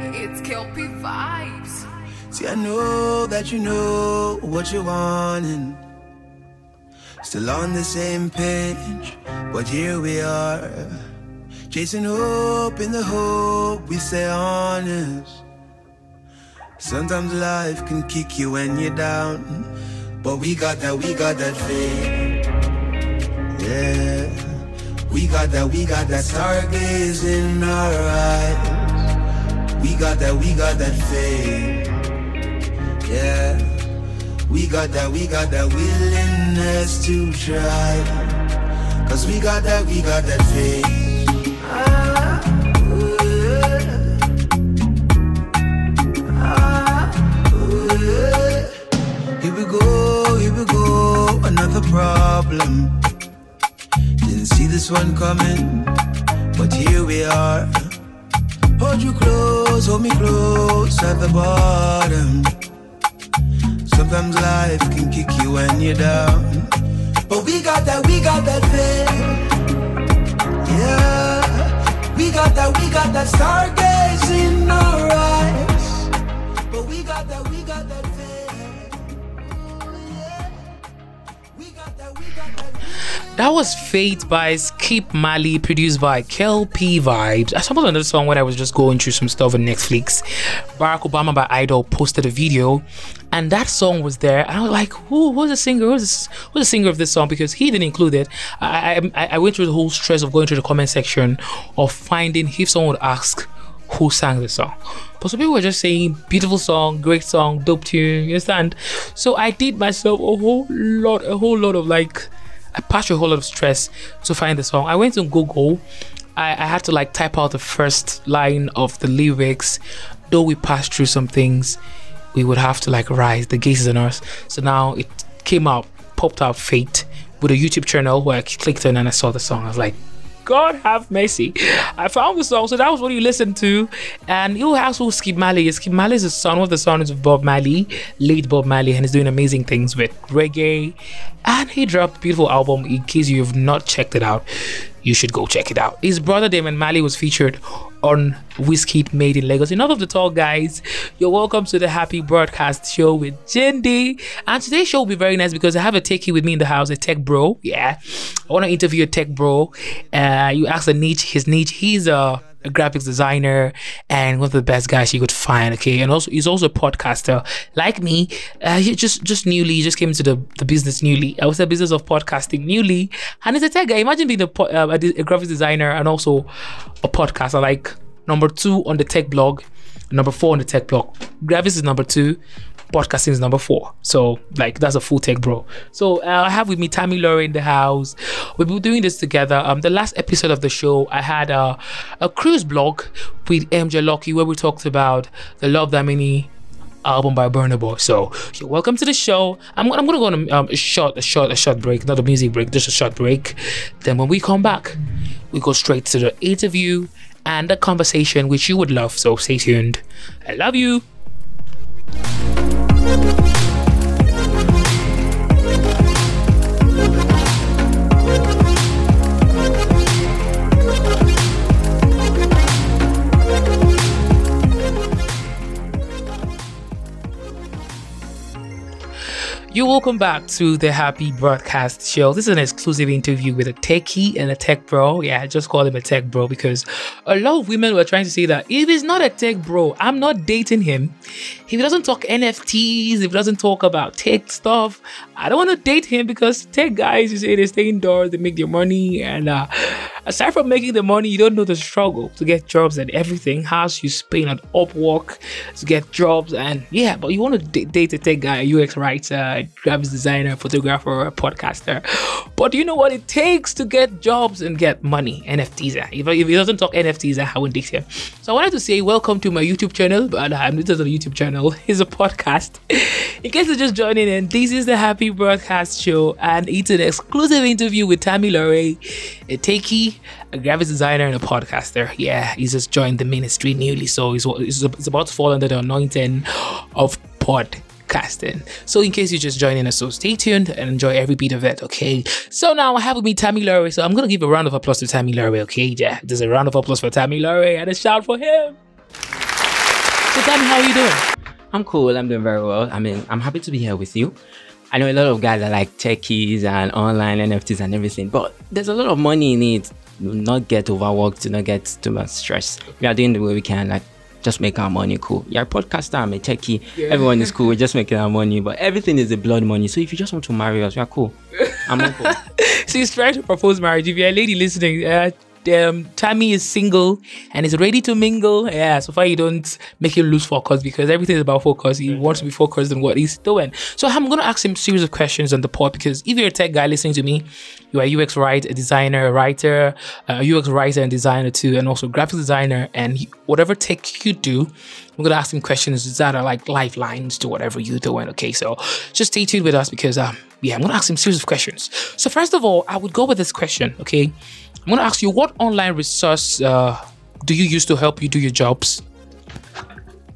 It's Kel-P vibes. See, I know that you know what you want and still on the same page, but here we are, chasing hope in the hope we stay honest. Sometimes life can kick you when you're down, but we got that, we got that faith. Yeah, we got that, we got that stargaze in our eyes. We got that, we got that faith. Yeah, we got that, we got that willingness to try. Cause we got that, we got that faith. Ah, yeah. Ah, yeah. Here we go, here we go, another problem. Didn't see this one coming, but here we are. Hold you close, hold me close at the bottom. Sometimes life can kick you when you're down. But we got that, we got that faith. Yeah. We got that, we got that stargaze That was Fate by Skip Marley, produced by Kel-P Vibes. I stumbled on this song when I was just going through some stuff on Netflix. Barack Obama by Idol posted a video, and that song was there. And I was like, who who's the singer? Who's, this, who's the singer of this song? Because he didn't include it. I, I, I went through the whole stress of going through the comment section of finding if someone would ask who sang the song. But some people were just saying, beautiful song, great song, dope tune, you understand? So I did myself a whole lot, a whole lot of like, I passed a whole lot of stress to find the song. I went on Google. I, I had to like type out the first line of the lyrics. Though we passed through some things, we would have to like rise. The gaze is on us. So now it came out, popped out Fate with a YouTube channel where I clicked on and I saw the song. I was like, God have mercy. I found the song, so that was what you listened to. And you who Skip Marley. Skip Marley is the son, of the sons of Bob Marley, late Bob Marley, and he's doing amazing things with reggae. And he dropped a beautiful album. In case you have not checked it out, you should go check it out. His brother Damian Marley was featured on Wizkid Made in Lagos. Enough of the talk, guys. You're welcome to the Happy Broadcast Show with Jindy. And today's show will be very nice because I have a techie with me in the house, a tech bro. Yeah. I want to interview a tech bro. Uh, you ask the niche, his niche. He's a a graphics designer and one of the best guys you could find okay? And also he's also a podcaster like me. Uh, he just just newly just came into the, the business newly i was the business of podcasting newly. And he's a tech guy. Imagine being a, uh, a, a graphics designer and also a podcaster like number two on the tech blog number four on the tech block. graphics is number two podcasting is number four. So like that's a full tech bro. So uh, I have with me Tammy Laura in the house. We've been doing this together. Um, the last episode of the show, I had a a Cruise Block with MJ Lucky where we talked about the Love, Damini album by Burna Boy. So you're welcome to the show. I'm, I'm gonna go on a, um, a short, a short, a short break, not a music break, just a short break. Then when we come back, we go straight to the interview and a conversation which you would love. So stay tuned. I love you. You're welcome back to the Happy Broadcast Show. This is an exclusive interview with a techie and a tech bro. Yeah, I just call him a tech bro because a lot of women were trying to say that if he's not a tech bro, I'm not dating him. If he doesn't talk NFTs, if he doesn't talk about tech stuff, I don't want to date him because tech guys, you say they stay indoors, they make their money, and uh, aside from making the money, you don't know the struggle to get jobs and everything. How you spend on Upwork to get jobs, and yeah, but you want to date a tech guy, a UX writer, graphics designer, photographer, a podcaster. But you know what it takes to get jobs and get money? NFTs. uh, If, if he doesn't talk NFTs, I won't date him. So I wanted to say welcome to my YouTube channel, but I'm not on the YouTube channel. It's a podcast. In case you're just joining in, this is the Happy Broadcast Show, and it's an exclusive interview with Tammy Lorray, a techie, a graphics designer, and a podcaster. Yeah, he's just joined the ministry newly, so he's, he's, about to fall under the anointing of podcasting. So in case you're just joining us, so stay tuned and enjoy every beat of it, okay? So now I have with me Tammy Lorray. So I'm gonna give a round of applause to Tammy Lorray, okay? Yeah, there's a round of applause for Tammy Lorray and a shout for him. So Tammy, how are you doing? I'm cool. I'm doing very well. I mean, I'm happy to be here with you. I know a lot of guys are like techies and online NFTs and everything, but there's a lot of money in it. Not get overworked, do not get too much stress. We are doing the way we can, like just make our money cool. You're a podcaster, I'm a techie. Everyone is cool. We're just making our money, but everything is the blood money. So if you just want to marry us, we are cool. I'm not cool. So he's trying to propose marriage. If you're a lady listening, uh, um, Tammy is single and is ready to mingle. Yeah, so far you don't make him lose focus because everything is about focus. He wants to be focused on what he's doing. So I'm going to ask him a series of questions on the pod because if you're a tech guy listening to me, you are a UX writer, a designer, a writer, a UX writer and designer too, and also graphic designer. And he- whatever tech you do, I'm going to ask him questions that are like lifelines to whatever you're doing. Okay, so just stay tuned with us because, um, yeah, I'm to ask him series of questions. So first of all, I would go with this question. Okay, I'm to ask you what online resource uh, do you use to help you do your jobs?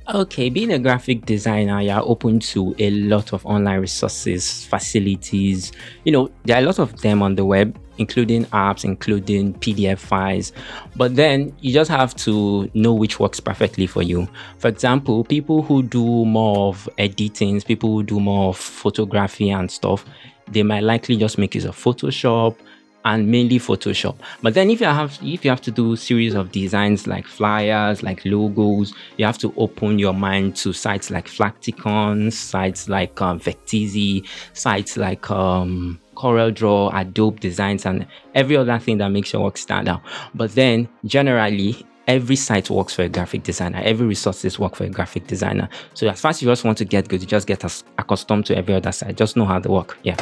Okay, being a graphic designer, you're open to a lot of online resources, facilities. You know, there are a lot of them on the web, including apps, including PDF files. But then you just have to know which works perfectly for you. For example, people who do more of editing, people who do more of photography and stuff, they might likely just make use of Photoshop and mainly Photoshop. But then if you have if you have to do series of designs like flyers, like logos, you have to open your mind to sites like Flaticon, sites like um, Vecteezy, sites like um, CorelDRAW, Adobe Designs, and every other thing that makes your work stand out. But then generally every site works for a graphic designer. Every resources work for a graphic designer. So as fast as you just want to get good, you just get accustomed to every other site. Just know how they work. Yeah.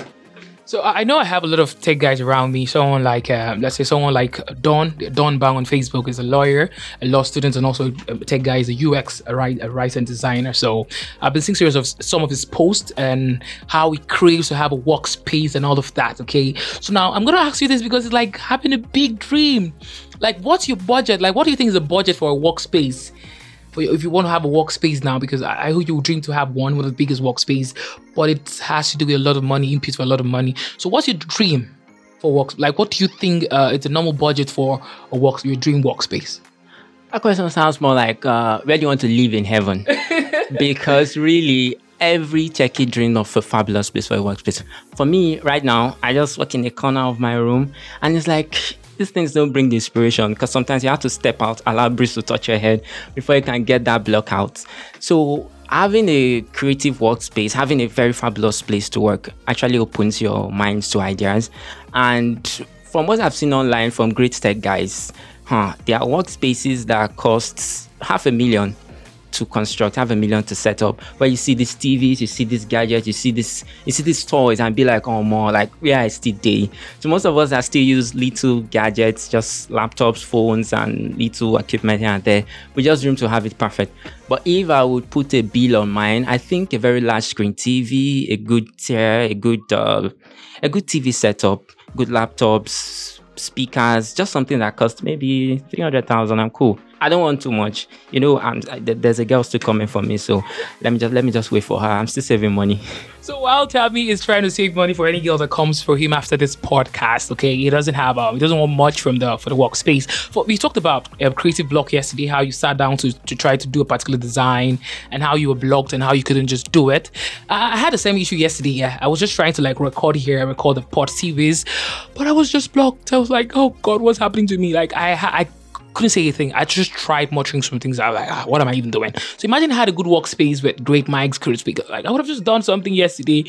So I know I have a lot of tech guys around me. Someone like, uh, let's say, someone like Don Don Bang on Facebook is a lawyer, a law student, and also a tech guy is a UX, a, write, a writer and designer. So I've been seeing series of some of his posts and how he craves to have a workspace and all of that. Okay, so now I'm gonna ask you this because it's like having a big dream. Like, what's your budget? Like, what do you think is the budget for a workspace? If you want to have a workspace now, because I, I hope you dream to have one, one of the biggest workspace, but it has to do with a lot of money, inputs for a lot of money. So, what's your dream for works? Like, what do you think uh, is the normal budget for a works your dream workspace? That question sounds more like uh, where do you want to live in heaven? because really, every techie dream of a fabulous place for a workspace. For me, right now, I just work in the corner of my room and it's like these things don't bring the inspiration because sometimes you have to step out, allow breeze to touch your head before you can get that block out. So having a creative workspace, having a very fabulous place to work actually opens your minds to ideas. And from what I've seen online from great tech guys, huh, there are workspaces that cost half a million to construct, half a million to set up. But you see these TVs, you see these gadgets, you see this, you see these toys, and be like, oh, more like where I still day. So most of us are still use little gadgets, just laptops, phones, and little equipment here and there. We just dream to have it perfect. But if I would put a bill on mine, I think a very large screen TV, a good chair, a good, uh, a good TV setup, good laptops, speakers, just something that costs maybe 300,000. I'm cool. I don't want too much. You know, I'm, I, there's a girl still coming for me, so let me just let me just wait for her. I'm still saving money. So while Tammy is trying to save money for any girl that comes for him after this podcast, okay, he doesn't have um, he doesn't want much from the for the workspace. We talked about a creative block yesterday, how you sat down to, to try to do a particular design and how you were blocked and how you couldn't just do it. I, I had the same issue yesterday. Yeah, I was just trying to like record here and record the pod series, but I was just blocked. I was like, oh God, what's happening to me? Like I I couldn't say anything. I just tried muttering some things. I was like, ah, what am I even doing? So imagine I had a good workspace with great mics, great speakers. Like I would have just done something yesterday,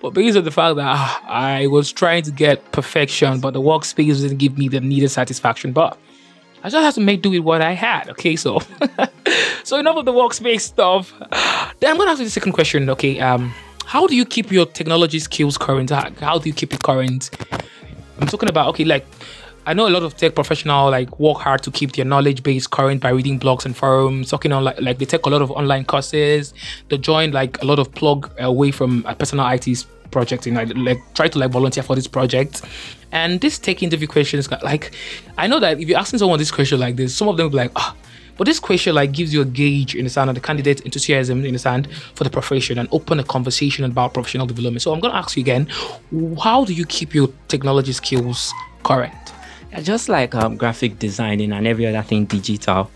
but because of the fact that ah, I was trying to get perfection, but the workspace didn't give me the needed satisfaction. But I just had to make do with what I had. Okay, so so enough of the workspace stuff. Then I'm gonna ask you the second question. Okay, um, how do you keep your technology skills current? How do you keep it current? I'm talking about okay, like I know a lot of tech professional like work hard to keep their knowledge base current by reading blogs and forums, talking on like like they take a lot of online courses, they join like a lot of plug away from a personal IT project and like, like try to like volunteer for this project. And this tech interview questions like I know that if you're asking someone this question like this, some of them will be like, ah, but this question like gives you a gauge in the sound of the candidate enthusiasm in the sound for the profession and open a conversation about professional development. So I'm gonna ask you again, how do you keep your technology skills current? Just like um, graphic designing and every other thing digital,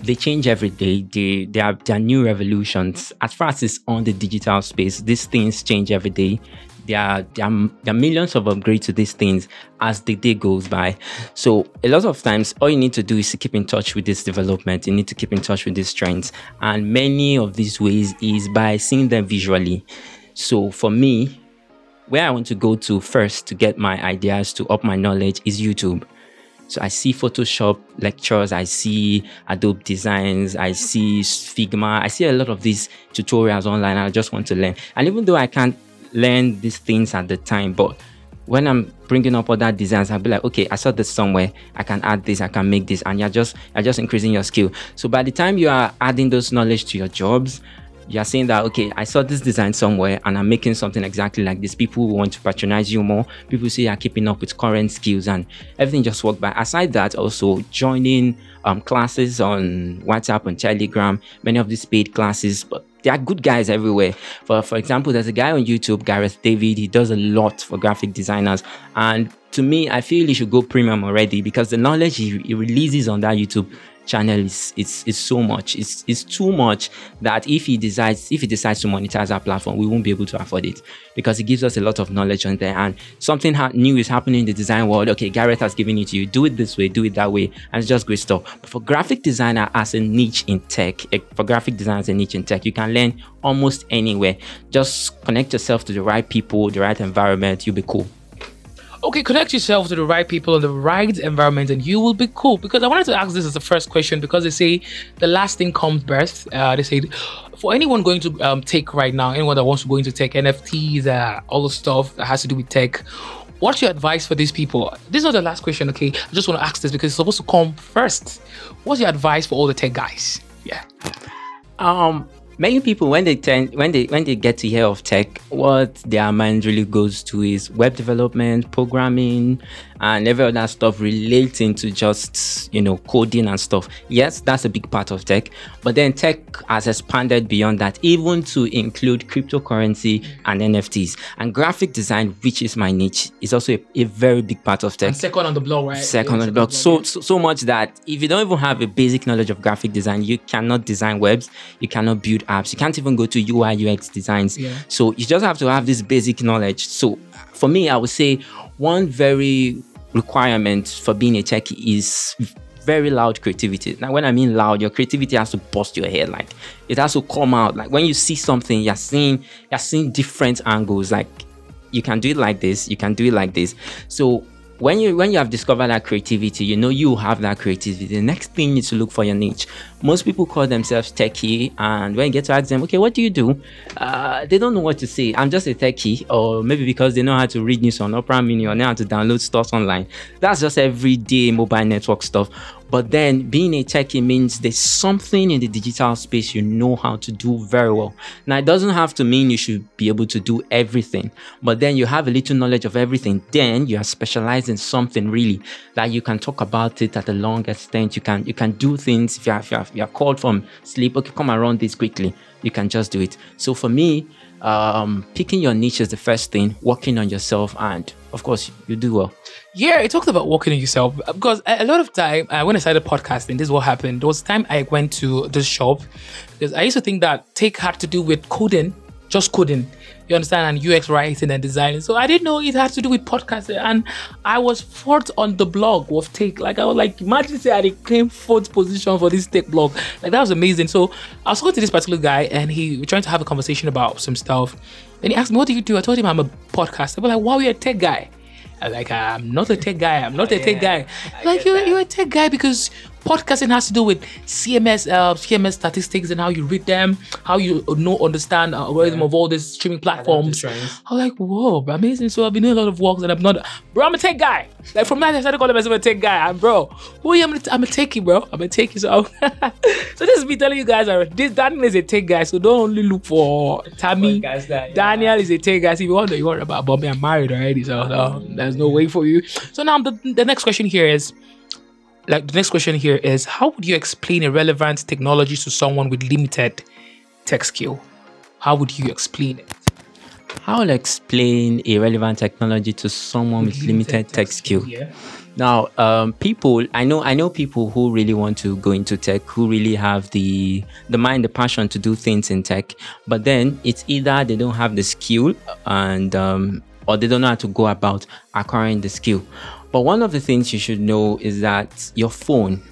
they change every day. They they are, they are new revolutions. As far as it's on the digital space, these things change every day. There are, there are, there are millions of upgrades to these things as the day goes by. So a lot of times, all you need to do is to keep in touch with this development. You need to keep in touch with these trends, and many of these ways is by seeing them visually. So for me, where I want to go to first to get my ideas to up my knowledge is YouTube. So I see Photoshop lectures, I see Adobe designs, I see Figma, I see a lot of these tutorials online. I just want to learn. And even though I can't learn these things at the time, but when I'm bringing up other designs, I'll be like, okay, I saw this somewhere. I can add this. I can make this, and you're just you're just increasing your skill. So by the time you are adding those knowledge to your jobs, you're saying that okay i saw this design somewhere and i'm making something exactly like this people want to patronize you more people say you're keeping up with current skills and everything just worked by aside that also joining um, classes on whatsapp and telegram many of these paid classes but there are good guys everywhere. For for example, there's a guy on YouTube, Gareth David. He does a lot for graphic designers, and to me, I feel he should go premium already because the knowledge he, he releases on that YouTube channel is it's, it's so much. It's, it's too much that if he decides if he decides to monetize our platform we won't be able to afford it. Because it gives us a lot of knowledge on there. And something ha- new is happening in the design world. Okay gareth has given it to you. Do it this way do it that way. And it's just great stuff. But for graphic designer as a niche in tech eh, for graphic design as a niche in tech you can learn almost anywhere. Just connect yourself to the right people the right environment. You'll be cool Okay, connect yourself to the right people in the right environment, and you will be cool. Because I wanted to ask this as the first question because they say the last thing comes first. Uh, they say for anyone going to um, take right now, anyone that wants to go into tech, NFTs, uh, all the stuff that has to do with tech. What's your advice for these people? This is not the last question, okay? I just want to ask this because it's supposed to come first. What's your advice for all the tech guys? Yeah. Um, many people when they tend when they when they get to hear of tech what their mind really goes to is web development programming and every other stuff relating to just you know coding and stuff yes that's a big part of tech but then tech has expanded beyond that even to include cryptocurrency and nfts and graphic design which is my niche is also a, a very big part of tech And second on the block, right? second Yeah, on the block. yeah. So, so so much that if you don't even have a basic knowledge of graphic design, you cannot design webs, you cannot build apps, you can't even go to UI UX designs. Yeah. So you just have to have this basic knowledge. So for me, I would say one very requirement for being a techie is very loud creativity. Now, when I mean loud, your creativity has to bust your head. Like it has to come out. Like when you see something, you're seeing you're seeing different angles. Like you can do it like this, you can do it like this. So when you when you have discovered that creativity, you know you have that creativity. The next thing is to look for your niche. Most people call themselves techie, and when you get to ask them, okay, what do you do? Uh, they don't know what to say. I'm just a techie, or maybe because they know how to read news on Opera Mini or know how to download stuff online. That's just everyday mobile network stuff. But then being a techie means there's something in the digital space you know how to do very well. Now, it doesn't have to mean you should be able to do everything, but then you have a little knowledge of everything. Then you are specialized in something really that you can talk about it at a long extent. You can you can do things if you are, if you if you are called from sleep. Okay, come around this quickly. You can just do it. So for me, um, picking your niche is the first thing. Working on yourself, and of course, you do well. Yeah, it talked about working on yourself because a lot of time uh, when I started podcasting, this is what happened. There was a time I went to this shop because I used to think that tech had to do with coding, just coding. You understand, and UX writing and designing. So I didn't know it had to do with podcasting, and I was fourth on the blog of tech. Like I was like, imagine say I claim fourth position for this tech blog. Like that was amazing. So I was talking to this particular guy, and he was trying to have a conversation about some stuff. And he asked me, "What do you do?" I told him I'm a podcaster. But like, wow, you're a tech guy. Like, I'm not a tech guy. I'm not a tech guy. Like you're, you're a tech guy because podcasting has to do with CMS, uh, CMS statistics and how you read them, how you know understand uh, algorithm of all these streaming platforms. I'm like, whoa, bro, amazing. So I've been doing a lot of work and I'm not, bro. I'm a tech guy. Like from that I started calling myself a tech guy. I'm bro. Who are you? I'm a, I'm a techie, bro. I'm a techie. So, so this is me telling you guys, uh, this Daniel is a tech guy. So don't only look for Tammy. Podcaster, yeah. Daniel is a tech guy. See, if you wonder, you wonder about Bobby. I'm married already, so no, there's no way for you. So now the, the next question here is, like the next question here is, how would you explain irrelevant technology to someone with limited tech skill? How would you explain it? How will explain a relevant technology to someone with limited tech skill? Yeah. Now, um, people, I know, I know people who really want to go into tech, who really have the the mind, the passion to do things in tech. But then it's either they don't have the skill, and um, or they don't know how to go about acquiring the skill. But one of the things you should know is that your phone,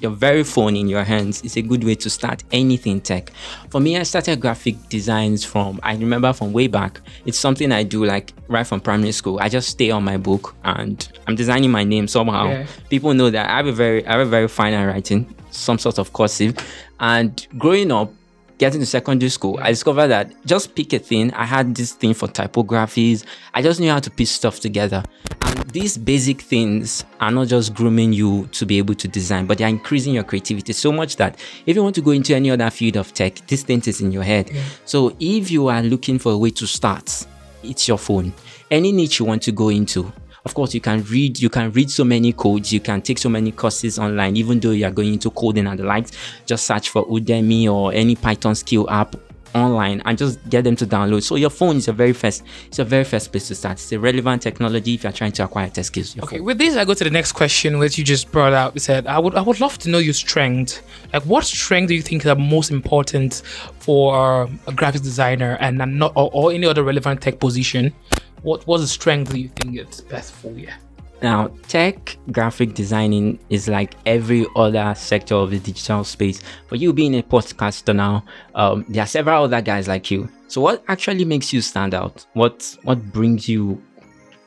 your very phone in your hands is a good way to start anything tech. For me, I started graphic designs from, I remember from way back. It's something I do like right from primary school. I just stay on my book and I'm designing my name somehow. Yeah. People know that I have a very, I have a very fine handwriting, some sort of cursive. And growing up, getting to secondary school, I discovered that just pick a thing. I had this thing for typographies. I just knew how to piece stuff together. And these basic things are not just grooming you to be able to design, but they're increasing your creativity so much that if you want to go into any other field of tech, this thing is in your head. So if you are looking for a way to start, it's your phone. Any niche you want to go into, of course you can read you can read so many codes you can take so many courses online even though you are going into coding and the likes just search for udemy or any python skill app online and just get them to download so your phone is your very first it's your very first place to start it's a relevant technology if you're trying to acquire tech skills Okay, phone. with this, I go to the next question, which you just brought out. You said, I would, I would love to know your strength. Like, what strength do you think are most important for a graphics designer and not or, or any other relevant tech position? What what's the strength do you think it's best for you? Now, tech graphic designing is like every other sector of the digital space. For you being a podcaster now, um, there are several other guys like you. So, what actually makes you stand out? What what brings you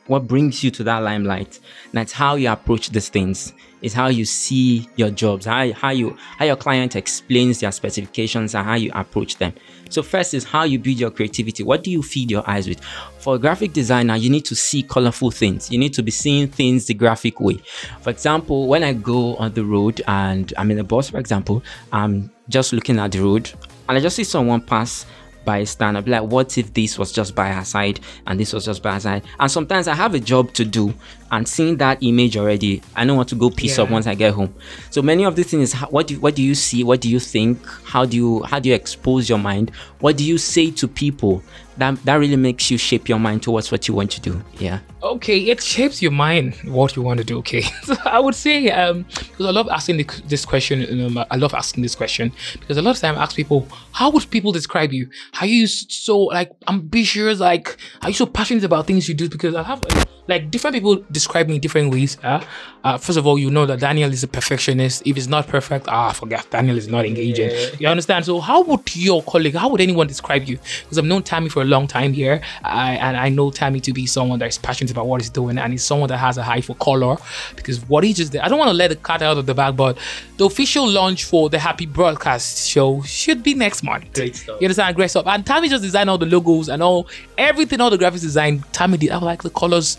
what brings you to that limelight? That's how you approach these things. Is how you see your jobs, how, how you how your client explains their specifications and how you approach them. So first is how you build your creativity. What do you feed your eyes with? For a graphic designer, you need to see colorful things. You need to be seeing things the graphic way. For example, when I go on the road and I'm in a bus, for example, I'm just looking at the road and I just see someone pass by stand. I'll like, what if this was just by her side and this was just by her side? And sometimes I have a job to do and seeing that image already, I know what to go piece up once I get home. So many of these things, what do what do you see? What do you think? How do you how do you expose your mind? What do you say to people? That that really makes you shape your mind towards what you want to do. Yeah. Okay, it shapes your mind what you want to do. Okay, so I would say um because I love asking the, this question. Um, I love asking this question because a lot of time I ask people, how would people describe you? Are you so like ambitious? Like, are you so passionate about things you do? Because I have like different people describe me in different ways. Uh, uh, first of all, you know that Daniel is a perfectionist. If it's not perfect, ah, forget. Daniel is not engaging. You understand? So how would your colleague, how would anyone describe you? Because I've known Tammy for a long time here, I, and I know Tammy to be someone that is passionate about what he's doing, and he's someone that has a high for color. Because what he just did, I don't want to let the cat out of the bag, but the official launch for the Happy Broadcast show should be next month. Great stuff. You understand? Great stuff. And Tammy just designed all the logos and all everything, all the graphics design. Tammy did. I like the colors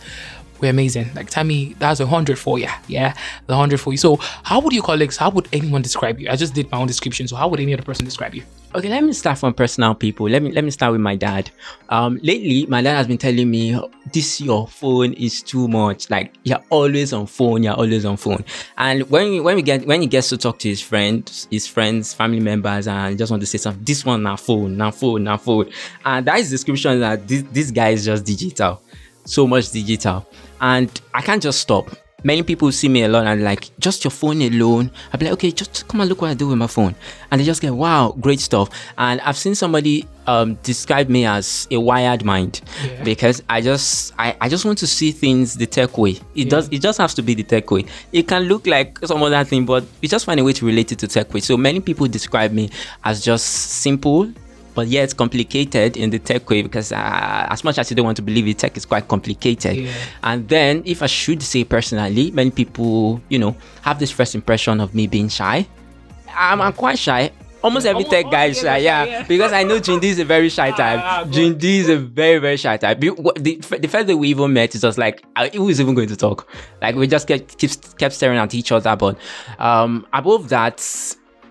were amazing. Like Tammy, that's a hundred for you. Yeah, the hundred for you. So, how would your colleagues? How would anyone describe you? I just did my own description. So, how would any other person describe you? Okay, let me start from personal people. Let me let me start with my dad. Um, lately, my dad has been telling me this your phone is too much. Like you're always on phone. You're always on phone. And when when we get when he gets to talk to his friends, his friends, family members, and just want to say something, this one now phone, now phone, now phone, and that is description that this this guy is just digital, so much digital, and I can't just stop. Many people see me a lot and like just your phone alone. I'll be like okay just come and look what i do with my phone. And they just get wow great stuff. And i've seen somebody um, describe me as a wired mind Yeah. because i just I, I just want to see things the tech way. It does it just has to be the tech way. It can look like some other thing but we just find a way to relate it to tech way. So many people describe me as just simple but yeah, it's complicated in the tech way because uh, as much as you don't want to believe it, tech is quite complicated. Yeah. And then, if I should say personally, many people, you know, have this first impression of me being shy. I'm, I'm quite shy. Almost every tech guy is shy, yeah. yeah. Because I know Jindy is a very shy ah, type. good. Jindy is a very, very shy type. The, the first day we even met, it was like, uh, who is even going to talk? Like, we just kept, kept, kept staring at each other. But um, above that,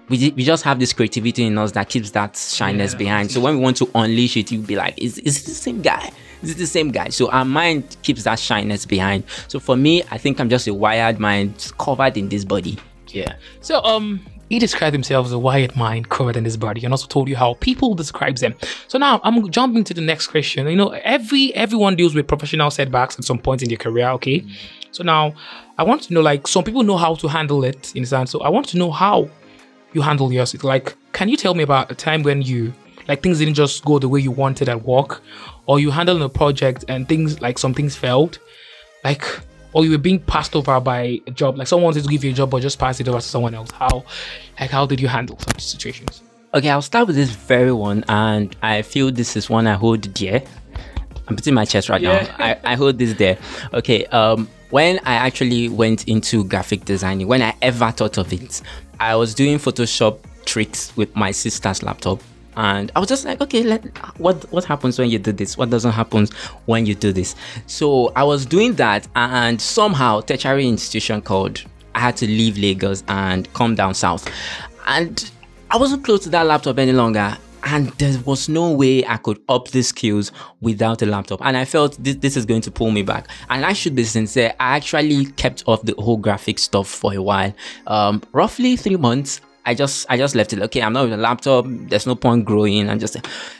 we, we just have this creativity in us that keeps that shyness Yeah. behind. So when we want to unleash it, you'll be like, is, is it the same guy? Is it the same guy? So our mind keeps that shyness behind. So for me, I think I'm just a wired mind covered in this body. Yeah. So, um, he described himself as a wired mind covered in his body and also told you how people describes them. So now I'm jumping to the next question. You know, every everyone deals with professional setbacks at some point in their career, okay? So now I want to know like some people know how to handle it in a sense. So I want to know how you handle yours. Like, can you tell me about a time when you like things didn't just go the way you wanted at work, or you handled a project and things like some things failed, like or you were being passed over by a job, like someone wanted to give you a job but just pass it over to someone else. How, like, how did you handle such situations? Okay, I'll start with this very one, and I feel this is one I hold dear. I'm putting my chest right yeah. now. I, I hold this there. Okay, um, when I actually went into graphic designing, when I ever thought of it, I was doing Photoshop tricks with my sister's laptop and I was just like, okay, let, what what happens when you do this? What doesn't happen when you do this? So I was doing that, and somehow tertiary institution called. I had to leave Lagos and come down south, and I wasn't close to that laptop any longer. And there was no way I could up the skills without a laptop. And I felt this, this is going to pull me back. And I should be sincere, I actually kept off the whole graphic stuff for a while. Um, roughly three months, I just I just left it. Okay, I'm not with a laptop. There's no point growing. And just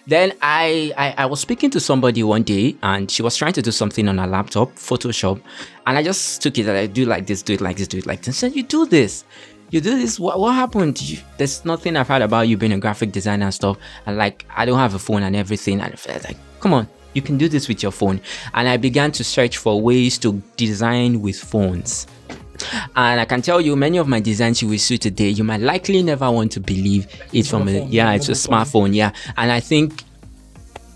then I, I I was speaking to somebody one day, and she was trying to do something on her laptop, Photoshop, and I just took it and I do like this, do it like this, do it like this. And said, "You do this." You do this. What, what happened? You, there's nothing I've heard about you being a graphic designer and stuff. And like, I don't have a phone and everything. And I felt like, come on, you can do this with your phone. And I began to search for ways to design with phones. And I can tell you, many of my designs you will see today, you might likely never want to believe it's from a yeah, it's a smartphone, yeah. And I think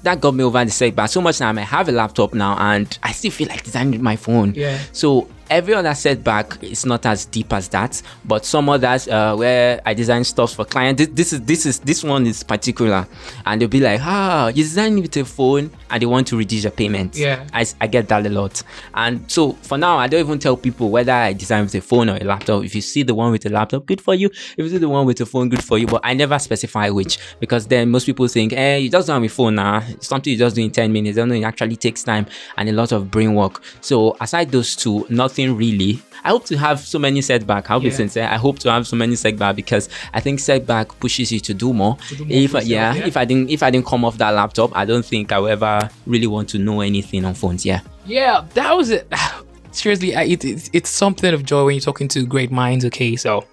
that got me over the setback so much now. I have a laptop now, and I still feel like designing with my phone. Yeah. So every other setback is not as deep as that, but some others uh, where I design stuff for clients. This, this, is this is this one is particular, and they'll be like, "Ah, you design with a phone, and they want to reduce your payment." Yeah, I, I get that a lot, and so for now, I don't even tell people whether I design with a phone or a laptop. If you see the one with a laptop, good for you. If you see the one with a phone, good for you. But I never specify which because then most people think, "Eh, you just don't have a phone now. It's something you just do in ten minutes." I don't know. It actually takes time and a lot of brain work. So aside those two, nothing nothing really. I hope to have so many setback. I'll yeah. be sincere. I hope to have so many setback because I think setback pushes you to do more. To do more if yourself, yeah, yeah, if I didn't if I didn't come off that laptop, I don't think I will ever really want to know anything on phones. Yeah. Yeah, that was it. Seriously, it, it, it's something of joy when you're talking to great minds. Okay, so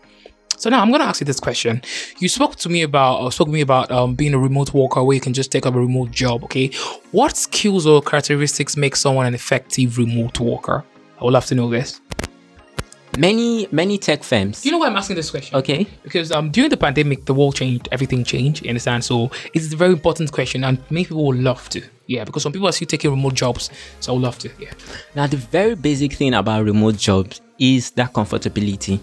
so now I'm gonna ask you this question. You spoke to me about or spoke to me about um, being a remote worker where you can just take up a remote job. Okay, what skills or characteristics make someone an effective remote worker? I would love to know this. Many many tech firms. Do you know why I'm asking this question? Okay. Because um during the pandemic, the world changed, everything changed. You understand? So it's a very important question, and many people would love to. Yeah, because some people are still taking remote jobs, so I would love to. Yeah. Now the very basic thing about remote jobs is that comfortability.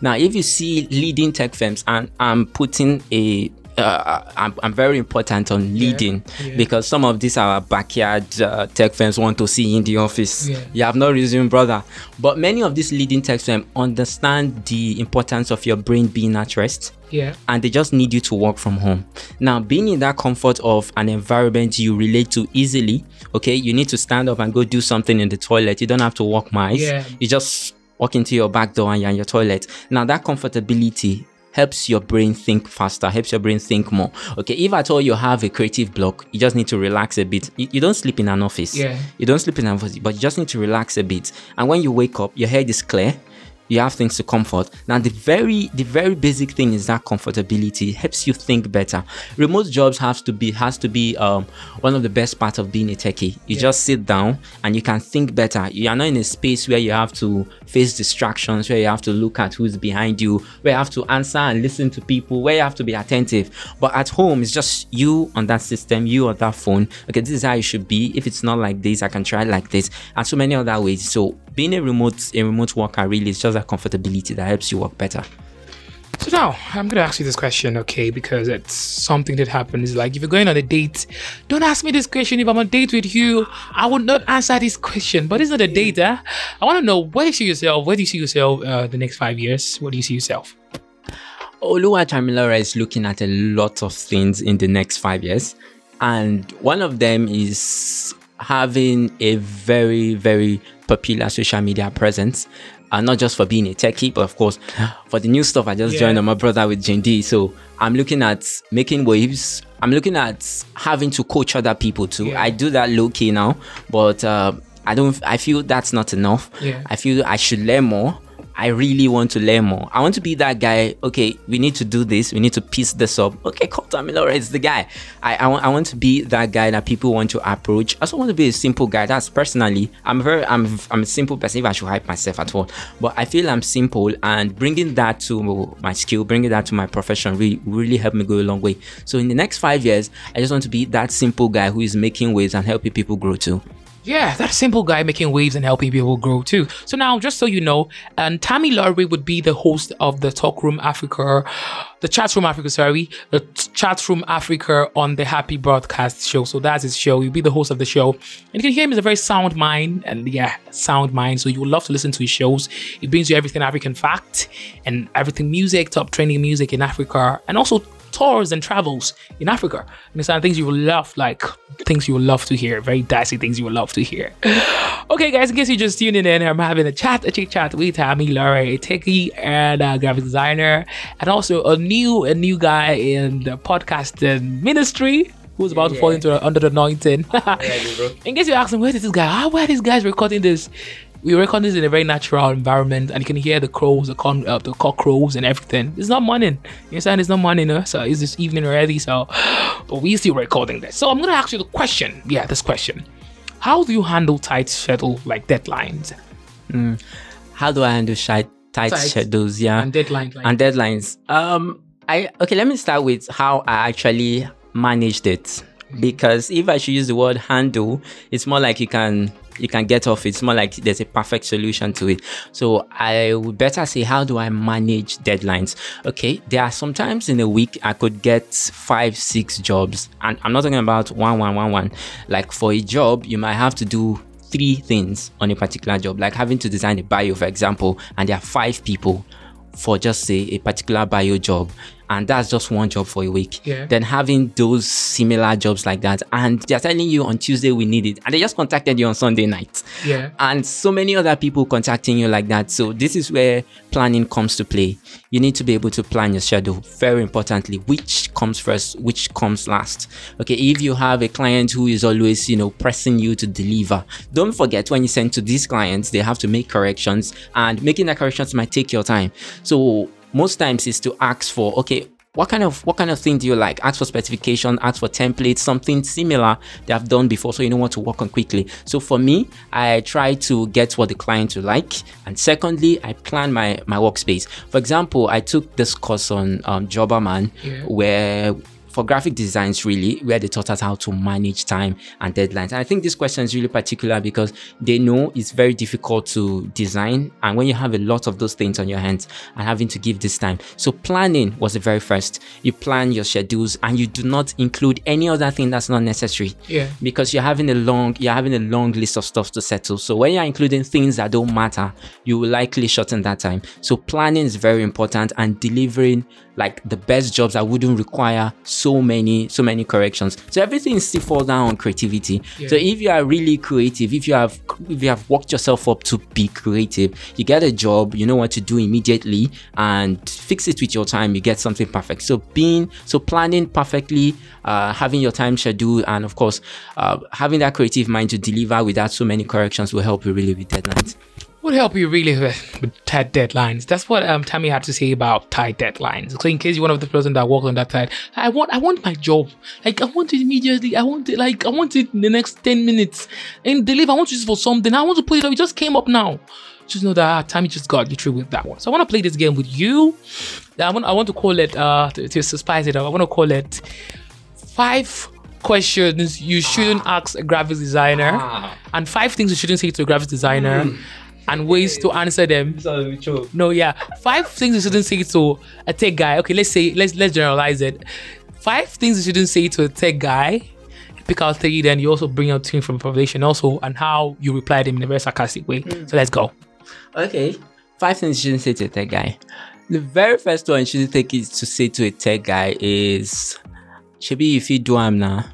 Now, if you see leading tech firms, and I'm putting a uh, I'm, I'm, very important on leading yeah, yeah. because some of these are backyard uh, tech firms want to see in the office. Yeah. You have no reason, brother. But many of these leading tech firms understand the importance of your brain being at rest. Yeah. And they just need you to work from home. Now, being in that comfort of an environment you relate to easily, okay, you need to stand up and go do something in the toilet. You don't have to walk miles. Yeah. You just walk into your back door and you're in your toilet. Now, that comfortability helps your brain think faster, helps your brain think more. Okay, if at all you have a creative block, you just need to relax a bit. You, you don't sleep in an office. Yeah. You don't sleep in an office, but you just need to relax a bit. And when you wake up, your head is clear you have things to comfort. Now the very the very basic thing is that comfortability it helps you think better. Remote jobs has to be has to be um, one of the best parts of being a techie. You yeah. just sit down and you can think better. You are not in a space where you have to face distractions where you have to look at who's behind you where you have to answer and listen to people where you have to be attentive. But at home it's just you on that system you on that phone. Okay this is how it should be. If it's not like this i can try like this. And so many other ways. So being a remote a remote worker really is just that comfortability that helps you work better. So now I'm gonna ask you this question, okay? Because it's something that happens. Like if you're going on a date, don't ask me this question. If I'm on a date with you, I would not answer this question. But it's not a date, huh? I want to know where do you see yourself? Where do you see yourself uh, the next five years? Where do you see yourself? Oluwatamilore is looking at a lot of things in the next five years, and one of them is having a very, very popular social media presence. Uh, not just for being a techie, but of course for the new stuff I just Yeah. joined on my brother with Jane D. So I'm looking at making waves. I'm looking at having to coach other people too. Yeah. I do that low key now, but uh, I don't. I feel that's not enough. Yeah. I feel I should learn more. I really want to learn more. I want to be that guy. Okay, we need to do this. We need to piece this up. Okay, call Tamilore is the guy. I, I, want, I want to be that guy that people want to approach. I also want to be a simple guy. That's personally, I'm very, I'm, I'm a simple person. If I should hype myself at all, but I feel I'm simple, and bringing that to my skill, bringing that to my profession, really, really helped me go a long way. So in the next five years, I just want to be that simple guy who is making waves and helping people grow too. Yeah, that simple guy making waves and helping people grow too. So now, just so you know, and Tammy Laurie would be the host of the Talk Room Africa, the Chat Room Africa, sorry, the Chat Room Africa on the Happy Broadcast show. So that's his show. You'll be the host of the show, and you can hear him. He's a very sound mind, and yeah, sound mind. So you will love to listen to his shows. He brings you everything African fact and everything music, top trending music in Africa, and also tours and travels in Africa. And some things you will love, like things you will love to hear, very dicey things you will love to hear. okay, guys, in case you're just tuning in, I'm having a chat, a chit chat with Tammy Laurie, a techie and a graphic designer, and also a new a new guy in the podcasting ministry. Who's about to fall into under the anointing? in case you're asking, where is this guy? Ah, where are these guys recording this? We record this in a very natural environment, and you can hear the crows, the con, uh, the cock crows, and everything. It's not morning. You understand? It's not morning, uh, so it's this evening already. So, but we still recording this. So I'm gonna ask you the question. Yeah, this question: How do you handle tight schedule like deadlines How do I handle tight Tight. schedules? Yeah. and deadlines? Like, and deadlines. Um, I okay. Let me start with how I actually managed it because if I should use the word handle, it's more like you can you can get off. It's more like there's a perfect solution to it. So I would better say, how do I manage deadlines? Okay, there are sometimes in a week I could get five, six jobs, and I'm not talking about one, one, one, one. Like for a job, you might have to do three things on a particular job, like having to design a bio, for example, and there are five people for just say a particular bio job and that's just one job for a week Yeah. then having those similar jobs like that and they're telling you on tuesday we need it and they just contacted you on sunday night yeah, and so many other people contacting you like that. So this is where planning comes to play. You need to be able to plan your schedule very importantly, which comes first, which comes last. Okay, if you have a client who is always, you know, pressing you to deliver, don't forget when you send to these clients, they have to make corrections and making the corrections might take your time. So most times is to ask for, okay, what kind of what kind of thing do you like? Ask for specification, ask for templates, something similar they have done before, so you know what to work on quickly. So for me, I try to get what the client will like, and secondly, I plan my my workspace. For example, I took this course on um, Jobberman, Yeah. where for graphic designs really where they taught us how to manage time and deadlines. And i think this question is really particular because they know it's very difficult to design. And when you have a lot of those things on your hands and having to give this time. So planning was the very first. You plan your schedules and you do not include any other thing that's not necessary. Yeah. because you're having a long you're having a long list of stuff to settle. So when you're including things that don't matter you will likely shorten that time. So planning is very important and delivering like the best jobs that wouldn't require so many so many corrections. So everything still falls down on creativity. So if you are really creative if you have if you have worked yourself up to be creative you get a job you know what to do immediately and fix it with your time you get something perfect. So being so planning perfectly uh, having your time schedule and of course uh, having that creative mind to deliver without so many corrections will help you really with deadlines would help you really with, with tight deadlines. That's what um Tammy had to say about tight deadlines. So in case you're one of the person that works on that side, I want I want my job. Like I want it immediately. I want it like I want it in the next 10 minutes. And deliver, I want to use for something. I want to put it up. It just came up now. Just know that ah, Tammy just got you through with that one. So I want to play this game with you. I want I want to call it uh to, to spice it up. I want to call it five questions you shouldn't ask a graphics designer and five things you shouldn't say to a graphics designer and ways to answer them. No yeah. Five things you shouldn't say to a tech guy. Okay let's say let's let's generalize it. Five things you shouldn't say to a tech guy pick out three then you also bring out two from foundation also and how you reply them in a very sarcastic way. Hmm. So let's go. Okay. Five things you shouldn't say to a tech guy. The very first one you shouldn't take is to say to a tech guy is Shabi if you do I'm now.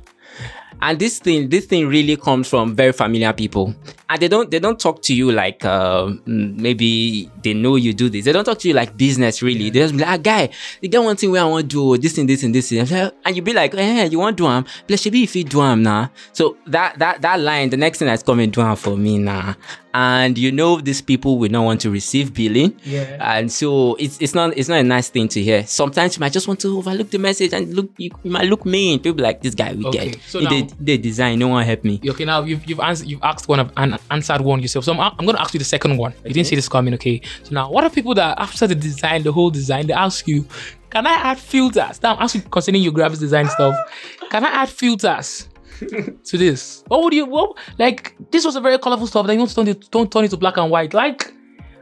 and this thing this thing really comes from very familiar people and they don't they don't talk to you like uh, mm, maybe they know you do this. They don't talk to you like business really. They just be like ah, guy you get one thing where i want to do this and this and this and and you be like eh you want to do them? am? Plus be if you do am now so that that that line the next thing that's coming do am for me now and you know these people will not want to receive billing. Yeah. and so it's it's not it's not a nice thing to hear. Sometimes you might just want to overlook the message and look you, you might look mean. People be like this guy we Okay, get so now- did they design no one help me. Okay, now you've you've answered you've asked one of and answered one yourself. So I'm, I'm going to ask you the second one. You didn't see this coming, okay? So now, what are people that after the design, the whole design, they ask you, can I add filters? Now I'm asking concerning your graphics design stuff. Can I add filters to this? What would you? What like this was a very colorful stuff. Then you want to turn it, don't turn it to black and white. Like,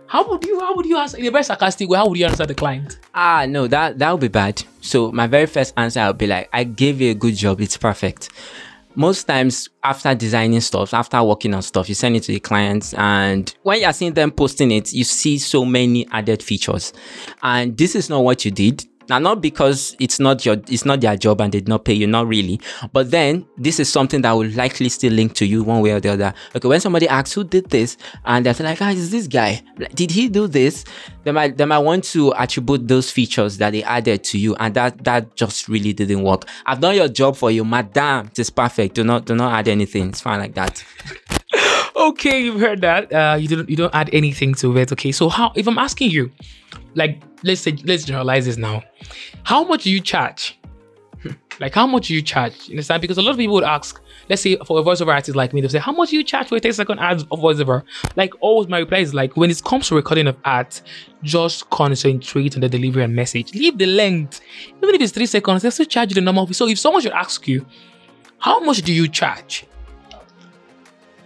how would you? How would you answer in a very sarcastic way? How would you answer the client? ah no that that would be bad so my very first answer I would be like i gave you a good job it's perfect most times after designing stuff after working on stuff you send it to the clients and when you're seeing them posting it you see so many added features. And this is not what you did now not because it's not your it's not their job and they did not pay you not really. But then this is something that will likely still link to you one way or the other. Okay when somebody asks who did this? and they're like ah is this guy. Like, did he do this? They might they might want to attribute those features that they added to you and that that just really didn't work. I've done your job for you madam. It is perfect. Do not do not add anything. It's fine like that. Okay, you've heard that. Uh, you don't you don't add anything to it. Okay, so how if I'm asking you, like let's say let's generalize this now, how much do you charge? Hmm. like how much do you charge? You understand? Because a lot of people would ask, let's say for a voiceover artist like me, they'll say, How much do you charge for a 10 second ad of voiceover? Like always my reply is like when it comes to recording of art, just concentrate on the delivery and message. Leave the length. Even if it's three seconds, they still charge you the normal fee. So if someone should ask you, how much do you charge?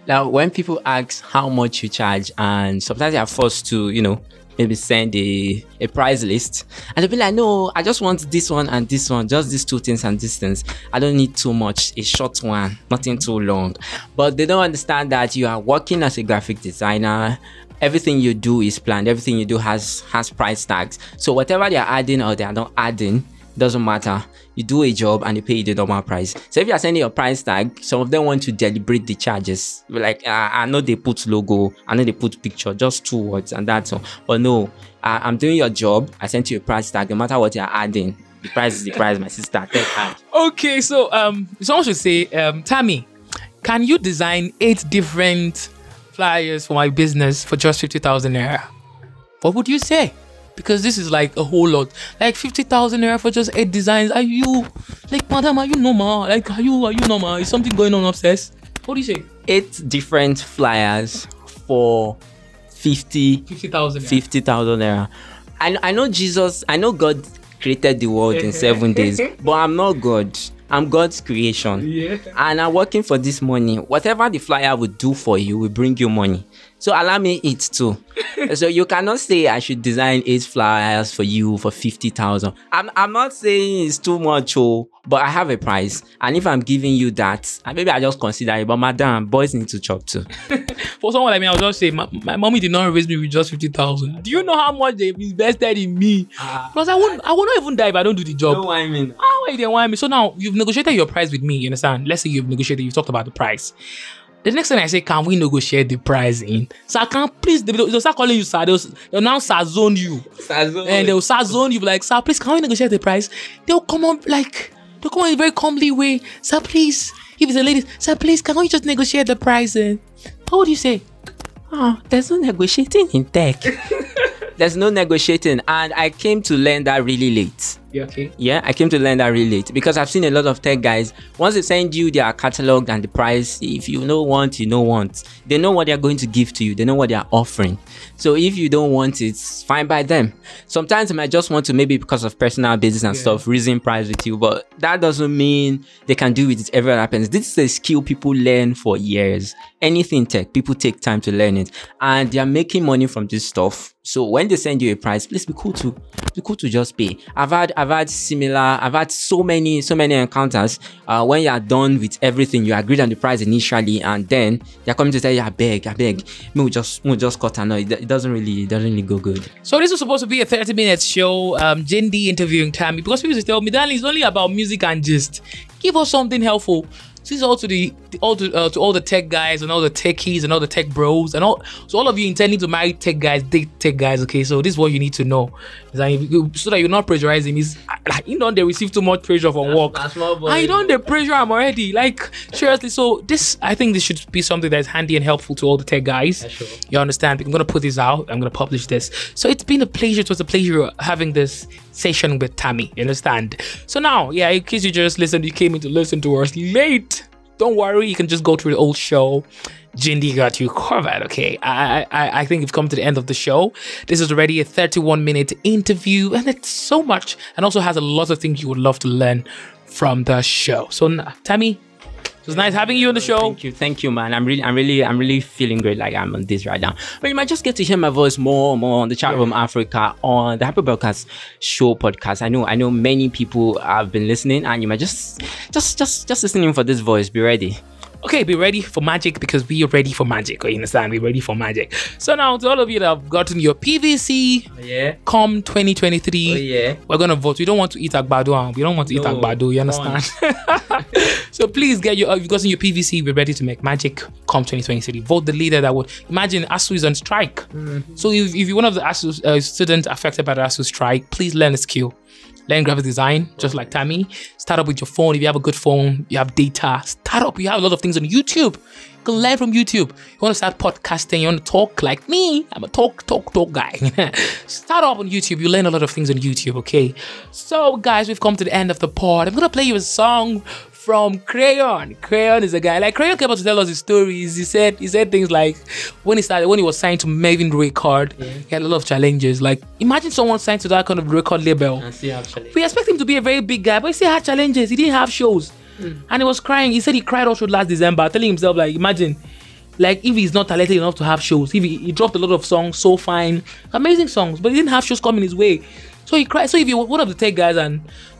Now, when people ask how much you charge, and sometimes they are forced to, you know, maybe send a, a price list, and they'll be like, no, I just want this one and this one, just these two things and this things. I don't need too much, a short one, nothing too long. But they don't understand that you are working as a graphic designer. Everything you do is planned. Everything you do has has price tags. So whatever they are adding or they are not adding doesn't matter. You do a job and they pay you the normal price. So if you are sending your price tag, some of them want to deliberate the charges. Like uh, I know they put logo, I know they put picture, just two words and that's all. But no, I, I'm doing your job. I sent you a price tag. No matter what you're adding, the price is the price. My sister, take hand. Okay, so um, someone should say, um, Tammy, can you design eight different flyers for my business for just fifty thousand naira? What would you say? Because this is like a whole lot, like fifty thousand naira for just eight designs. Are you like, madam? Are you normal? Like, are you are you normal? Is something going on upstairs? What do you say? Eight different flyers for 50 Fifty thousand. 50,000 naira. I, I know Jesus, I know God created the world in seven days, but I'm not God. I'm God's creation. Yeah. And I'm working for this money. Whatever the flyer will do for you will bring you money. So allow me it too. so you cannot say I should design eight flyers for you for 50,000. I'm, I'm not saying it's too much, oh, but I have a price. And if I'm giving you that, and maybe I just consider it, but madam, boys need to chop too. For someone like me, I'll just say, my, my mommy did not raise me with just fifty thousand. Do you know how much they invested in me? Ah. Plus, I won't, I will not even die if I don't do the job. I mean. Oh, wait, they want me. So now you've negotiated your price with me. You understand? Let's say you've negotiated, you've talked about the price. The next thing I say, can we negotiate the price in? So I can please, they'll, they'll start calling you sir. They'll, they'll now sir zone you. And they'll sir zone you like, sir, please, can we negotiate the price? They'll come on like, they'll come on in a very calmly way. Sir, please, if it's a lady, sir, please, can we just negotiate the price? in? What would you say? Oh, there's no negotiating in tech. there's no negotiating. And I came to learn that really late. Yeah, okay. Yeah, I came to learn that really late because I've seen a lot of tech guys. Once they send you their catalog and the price, if you know want, you know want. They know what they're going to give to you. They know what they're offering. So if you don't want it, it's fine by them. Sometimes they might just want to maybe because of personal business and Yeah. stuff, reason price with you, but that doesn't mean they can do it every other happens. This is a skill people learn for years. Anything tech, people take time to learn it, and they are making money from this stuff. So when they send you a price, please be cool to be cool to just pay. I've had I've had similar I've had so many so many encounters. Uh, when you are done with everything, you agreed on the price initially, and then they're coming to tell you, I beg, I beg, me we just me we just cut and no, it, it doesn't really it doesn't really go good. So this was supposed to be a 30 minute show. Um, Jindy interviewing Tammy because people used to tell me, darling, it's only about music and gist. Give us something helpful. this is all to the all to, uh, to all the tech guys and all the techies and all the tech bros and all so all of you intending to marry tech guys, date tech guys. Okay, so this is what you need to know, that if you- so that you're not pressurizing. Is like you know they receive too much pressure from work. na small boy. I don't the pressure I'm already like seriously. So this I think this should be something that's handy and helpful to all the tech guys. sure. You understand? I'm gonna put this out. I'm gonna publish this. So it's been a pleasure. It was a pleasure having this session with Tammy. You understand? So now, yeah, in case you just listened, you came in to listen to us late. Don't worry, you can just go through the old show. Jindy got you covered. Okay, I, I I think we've come to the end of the show. This is already a 31 minute interview, and it's so much, and also has a lot of things you would love to learn from the show. So, Tammy, it was nice having you on the show. Thank you, thank you, man. I'm really, I'm really, I'm really feeling great. Like I'm on this right now. But you might just get to hear my voice more, and more on the chat room Africa on the Happy Broadcast Show podcast. I know, I know, many people have been listening, and you might just, just, just, just listening for this voice. Be ready. Okay, be ready for magic because we are ready for magic. You understand? We're ready for magic. So now, to all of you that have gotten your PVC Yeah. Com 2023, Oh, yeah. we're gonna vote. We don't want to eat agbado. and We don't want to eat No, agbado. You understand? so please get your. You've gotten your PVC. We're ready to make magic. Come 2023. Vote the leader that would. Imagine ASUU is on strike. Mm-hmm. So if, if you're one of the ASUU uh, students affected by the ASUU strike, please learn a skill. Learn graphic design, just like Tammy. Start up with your phone. If you have a good phone, you have data. Start up. You have a lot of things on YouTube. You can learn from YouTube. You want to start podcasting. You want to talk like me. I'm a talk, talk, talk guy. start up on YouTube. You learn a lot of things on YouTube. Okay. So guys, we've come to the end of the pod. I'm gonna play you a song from Crayon. Crayon is a guy like Crayon came out to tell us his stories. He said he said things like when he started when he was signed to Mavin Record, he had a lot of challenges. Like imagine someone signed to that kind of record label. see actually. We expect him to be a very big guy, but he still had challenges. He didn't have shows, and he was crying. He said he cried all through last December, telling himself like, imagine, like if he's not talented enough to have shows, if he, he dropped a lot of songs, so fine, amazing songs, but he didn't have shows coming his way, so he cried. So if you're one of the tech guys and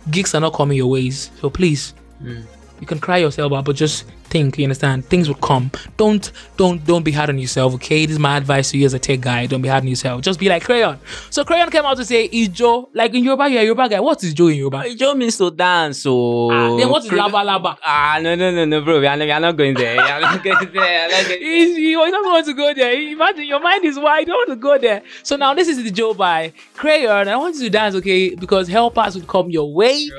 gigs are not coming your ways, so please, you can cry yourself out, but just think. You understand? Things will come. Don't don't don't be hard on yourself. Okay, this is my advice to you as a tech guy. Don't be hard on yourself. Just be like Crayon. So Crayon came out to say Ijo, like in Yoruba, you're a Yoruba guy. What is Ijo in Yoruba? Ijo means to dance, so. Ah, then what is lava lava? Ah, no, no, no, no, bro. We are not, we are not going there. We are not going there. We are not going He's- he doesn't want to go there. Imagine your mind is wide. You don't want to go there. So now this is the Joe by Crayon. I want you to dance, okay? Because helpers will come your way,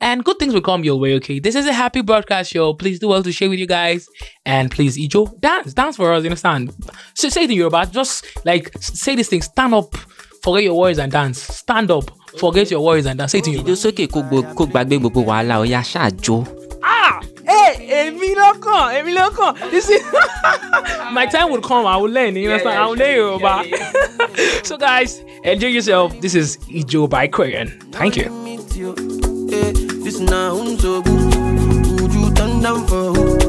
and good things will come your way, okay? This is a happy broadcast show. Please do well to share with you guys, and please, Ijo, dance, dance for us. You understand? So say it in Yoruba. Just like say this thing. Stand up, forget your worries and dance. Stand up, forget your worries and dance. Say it in Yoruba. Ìjó sókè kó gbo- kó gbàgbé gbogbo wàhálà ó yá ṣáàjó. ah hey èmi lọ́kàn èmi lọ́kàn this is my time will come i will learn you understand i will learn yoruba so guys enjoy yourself this is ijo by Crayon. thank you. meet you. This na unso Would you turn down for who?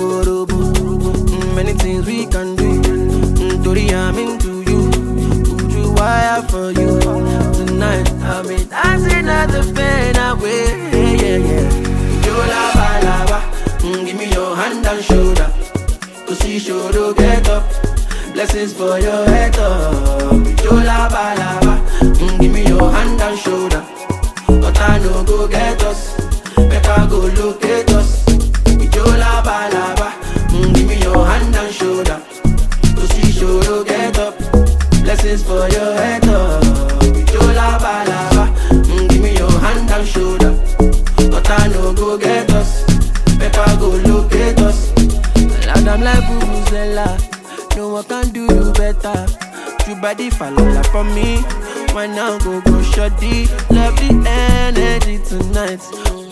Would you robo robo? Mm, Many things we can do. Tori, I'm into you. Would you wire for you? Tonight, I've been dancing at the pain away. Yeah, yeah. Mm, Give me your hand and shoulder. To see shoulder get up. Blessings for your head up. You lava. Mm, Give me your hand and shoulder. But I no go get us. Better go locate us. Blessings for your head up. Your lava lava. Mm, give me your hand and shoulder. But I no go get us. Better go locate us. And I'm like Vuvuzela. No one can do you better. You body fall from me. Why now go go shoddy? Love the energy tonight.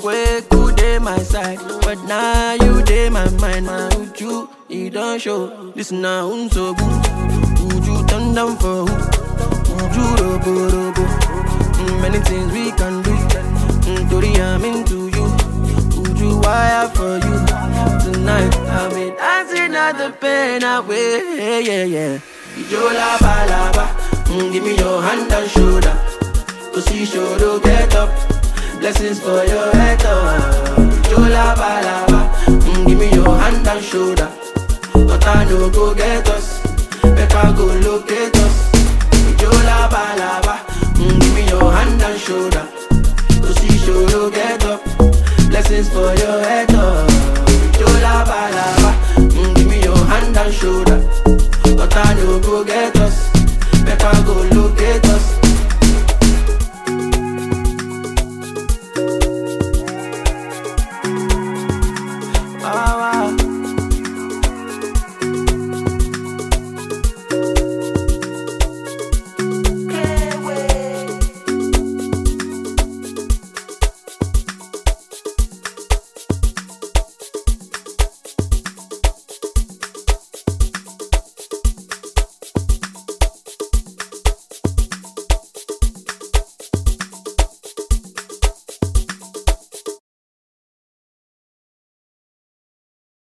Way cool day my side, but now you day my mind. My you? You don't show. Listen now, um, so good. Turn down for who? You robo robo? Mm, many things we can do. Mm, Tori, I'm into you. You wire for you? Tonight, I've been dancing at the pain away. Yeah, yeah, yeah. You lava, lava. Mm, give me your hand and shoulder. To see shoulder get up. Blessings for your head up. You lava, lava. Mm, give me your hand and shoulder. But I no go get us never go locate us. Yo lava mm, give me your hand and shoulder. Go see show you get up, blessings for your head up. Yo lava mm, give me your hand and shoulder. But I know go get us, better go locate us.